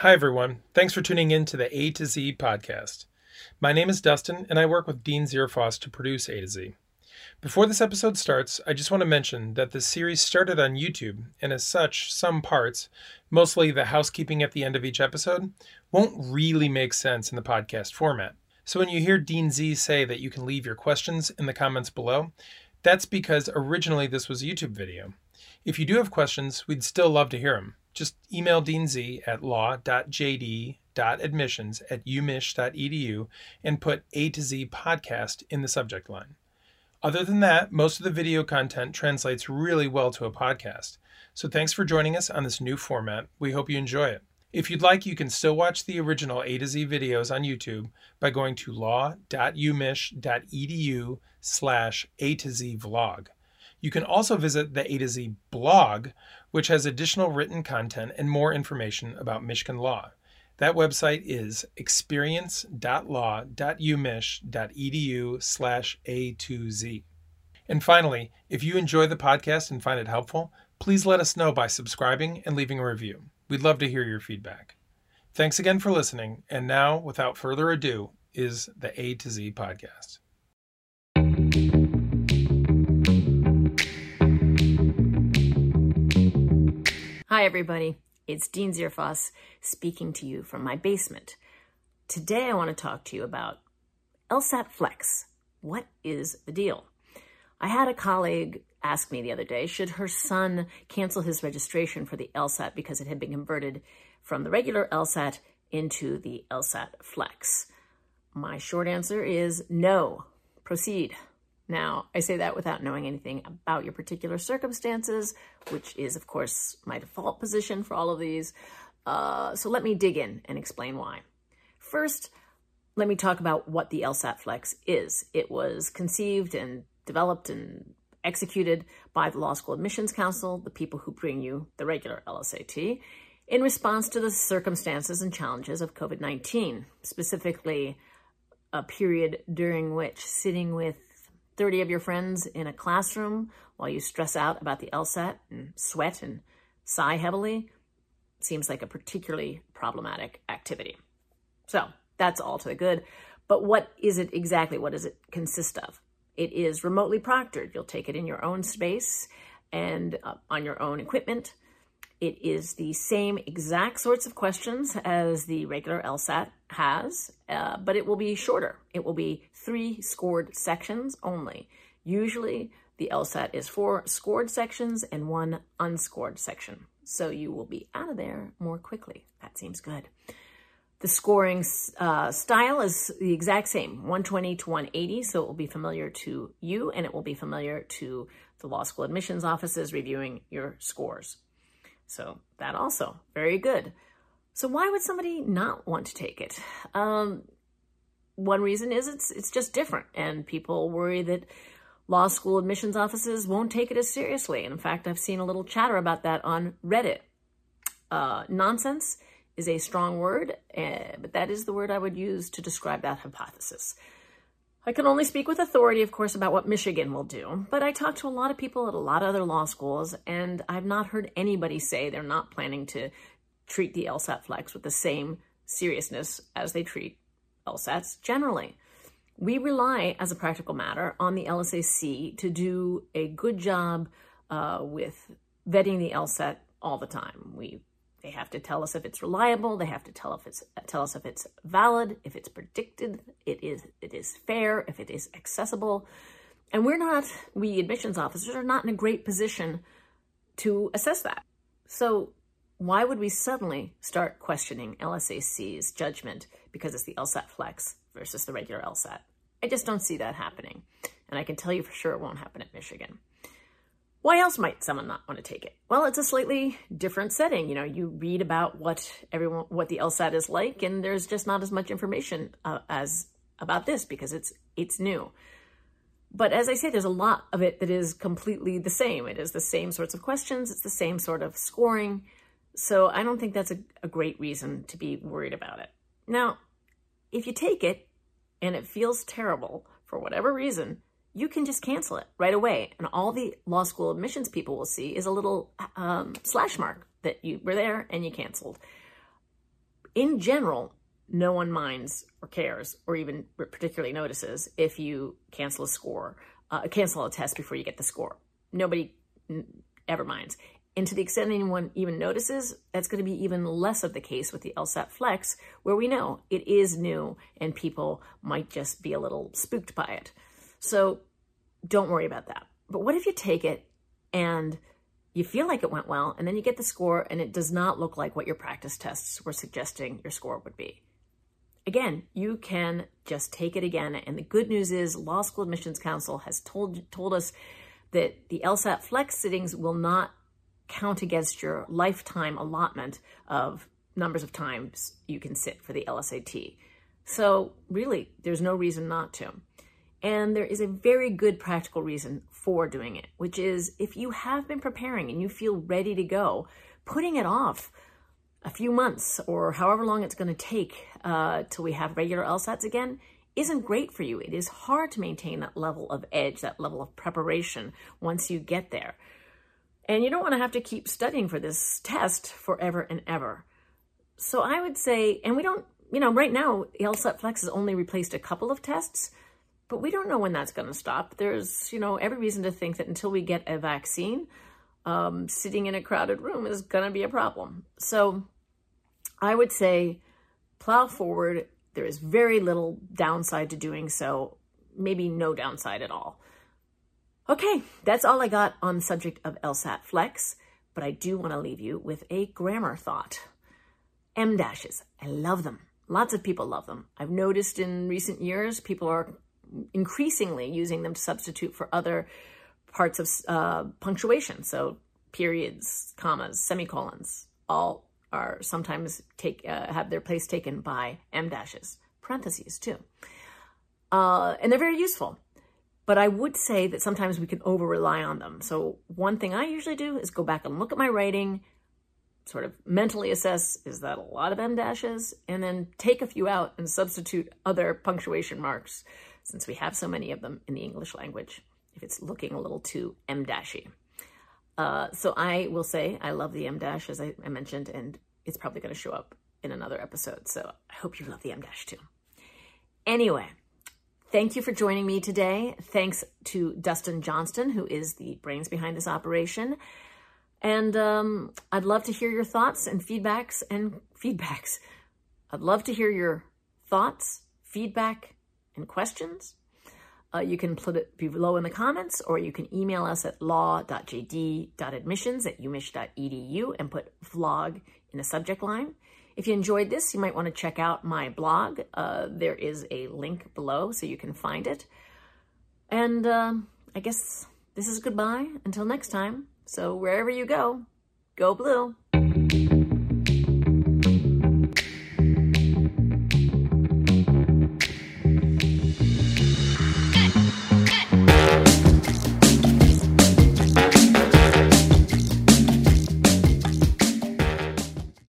Hi, everyone. Thanks for tuning in to the A to Z podcast. My name is Dustin, and I work with Dean Zearfoss to produce A to Z. Before this episode starts, I just want to mention that this series started on YouTube, and as such, some parts, mostly the housekeeping at the end of each episode, won't really make sense in the podcast format. So when you hear Dean Z say that you can leave your questions in the comments below, that's because originally this was a YouTube video. If you do have questions, we'd still love to hear them. Just email Dean Z at law.jd.admissions at umich.edu and put A to Z podcast in the subject line. Other than that, most of the video content translates really well to a podcast. So thanks for joining us on this new format. We hope you enjoy it. If you'd like, you can still watch the original A to Z videos on YouTube by going to law.umich.edu slash A to Z vlog. You can also visit the A to Z blog, which has additional written content and more information about Michigan law. That website is experience.law.umich.edu slash A2Z. And finally, if you enjoy the podcast and find it helpful, please let us know by subscribing and leaving a review. We'd love to hear your feedback. Thanks again for listening. And now, without further ado, is the A to Z podcast. Hi, everybody. It's Dean Zearfoss speaking to you from my basement. Today, I want to talk to you about LSAT Flex. What is the deal? I had a colleague ask me the other day should her son cancel his registration for the LSAT because it had been converted from the regular LSAT into the LSAT Flex. My short answer is no. Proceed. Now, I say that without knowing anything about your particular circumstances, which is, of course, my default position for all of these. Uh, so let me dig in and explain why. First, let me talk about what the LSAT Flex is. It was conceived and developed and executed by the Law School Admissions Council, the people who bring you the regular LSAT, in response to the circumstances and challenges of COVID 19, specifically a period during which sitting with 30 of your friends in a classroom while you stress out about the LSAT and sweat and sigh heavily seems like a particularly problematic activity. So that's all to the good. But what is it exactly? What does it consist of? It is remotely proctored. You'll take it in your own space and uh, on your own equipment. It is the same exact sorts of questions as the regular LSAT has, uh, but it will be shorter. It will be three scored sections only. Usually the LSAT is four scored sections and one unscored section. So you will be out of there more quickly. That seems good. The scoring uh, style is the exact same, 120 to 180, so it will be familiar to you and it will be familiar to the law school admissions offices reviewing your scores. So that also, very good. So why would somebody not want to take it? Um, one reason is it's it's just different, and people worry that law school admissions offices won't take it as seriously. And in fact, I've seen a little chatter about that on Reddit. Uh, nonsense is a strong word, uh, but that is the word I would use to describe that hypothesis. I can only speak with authority, of course, about what Michigan will do, but I talked to a lot of people at a lot of other law schools, and I've not heard anybody say they're not planning to treat the LSAT flex with the same seriousness as they treat LSATs generally. We rely, as a practical matter, on the LSAC to do a good job uh, with vetting the LSAT all the time. We they have to tell us if it's reliable. They have to tell if it's tell us if it's valid, if it's predicted, it is it is fair, if it is accessible. And we're not, we admissions officers are not in a great position to assess that. So why would we suddenly start questioning LSAC's judgment because it's the LSAT flex versus the regular LSAT? I just don't see that happening. And I can tell you for sure it won't happen at Michigan. Why else might someone not want to take it? Well, it's a slightly different setting. You know, you read about what everyone, what the LSAT is like, and there's just not as much information uh, as about this because it's it's new. But as I say, there's a lot of it that is completely the same. It is the same sorts of questions. It's the same sort of scoring. So I don't think that's a, a great reason to be worried about it. Now, if you take it and it feels terrible for whatever reason, you can just cancel it right away. And all the law school admissions people will see is a little um, slash mark that you were there and you canceled. in general, no one minds or cares or even particularly notices if you cancel a score, uh, cancel a test before you get the score. Nobody ever minds. And to the extent anyone even notices, that's going to be even less of the case with the LSAT Flex, where we know it is new and people might just be a little spooked by it. So don't worry about that. But what if you take it and you feel like it went well, and then you get the score, and it does not look like what your practice tests were suggesting your score would be? Again, you can just take it again. And the good news is, Law School Admissions Council has told told us that the LSAT Flex sittings will not count against your lifetime allotment of numbers of times you can sit for the LSAT. So, really, there's no reason not to. And there is a very good practical reason for doing it, which is if you have been preparing and you feel ready to go, putting it off a few months or however long it's going to take uh, till we have regular LSATs again isn't great for you. It is hard to maintain that level of edge, that level of preparation once you get there. And you don't want to have to keep studying for this test forever and ever. So I would say, and we don't, you know, right now, LSAT Flex has only replaced a couple of tests. But we don't know when that's going to stop. There's, you know, every reason to think that until we get a vaccine, um, sitting in a crowded room is going to be a problem. So I would say plow forward. There is very little downside to doing so, maybe no downside at all. Okay, that's all I got on the subject of LSAT Flex, but I do want to leave you with a grammar thought. em dashes, I love them. Lots of people love them. I've noticed in recent years, people are increasingly using them to substitute for other parts of uh, punctuation. So periods, commas, semicolons, all are sometimes take uh, have their place taken by em dashes, parentheses too. Uh, and they're very useful. But I would say that sometimes we can over rely on them. So one thing I usually do is go back and look at my writing, sort of mentally assess, is that a lot of em dashes? And then take a few out and substitute other punctuation marks since we have so many of them in the English language, if it's looking a little too em-dashy. Uh, so I will say I love the em-dash, as I, I mentioned, and it's probably going to show up in another episode. So I hope you love the em-dash too. Anyway, thank you for joining me today. Thanks to Dustin Johnston, who is the brains behind this operation. And um, I'd love to hear your thoughts and feedbacks and feedbacks. I'd love to hear your thoughts, feedback, and questions. Uh, you can put it below in the comments, or you can email us at law.jd.admissions at umich.edu and put vlog in the subject line. If you enjoyed this, you might want to check out my blog. Uh, there is a link below so you can find it. And uh, I guess this is goodbye until next time. So wherever you go, go blue.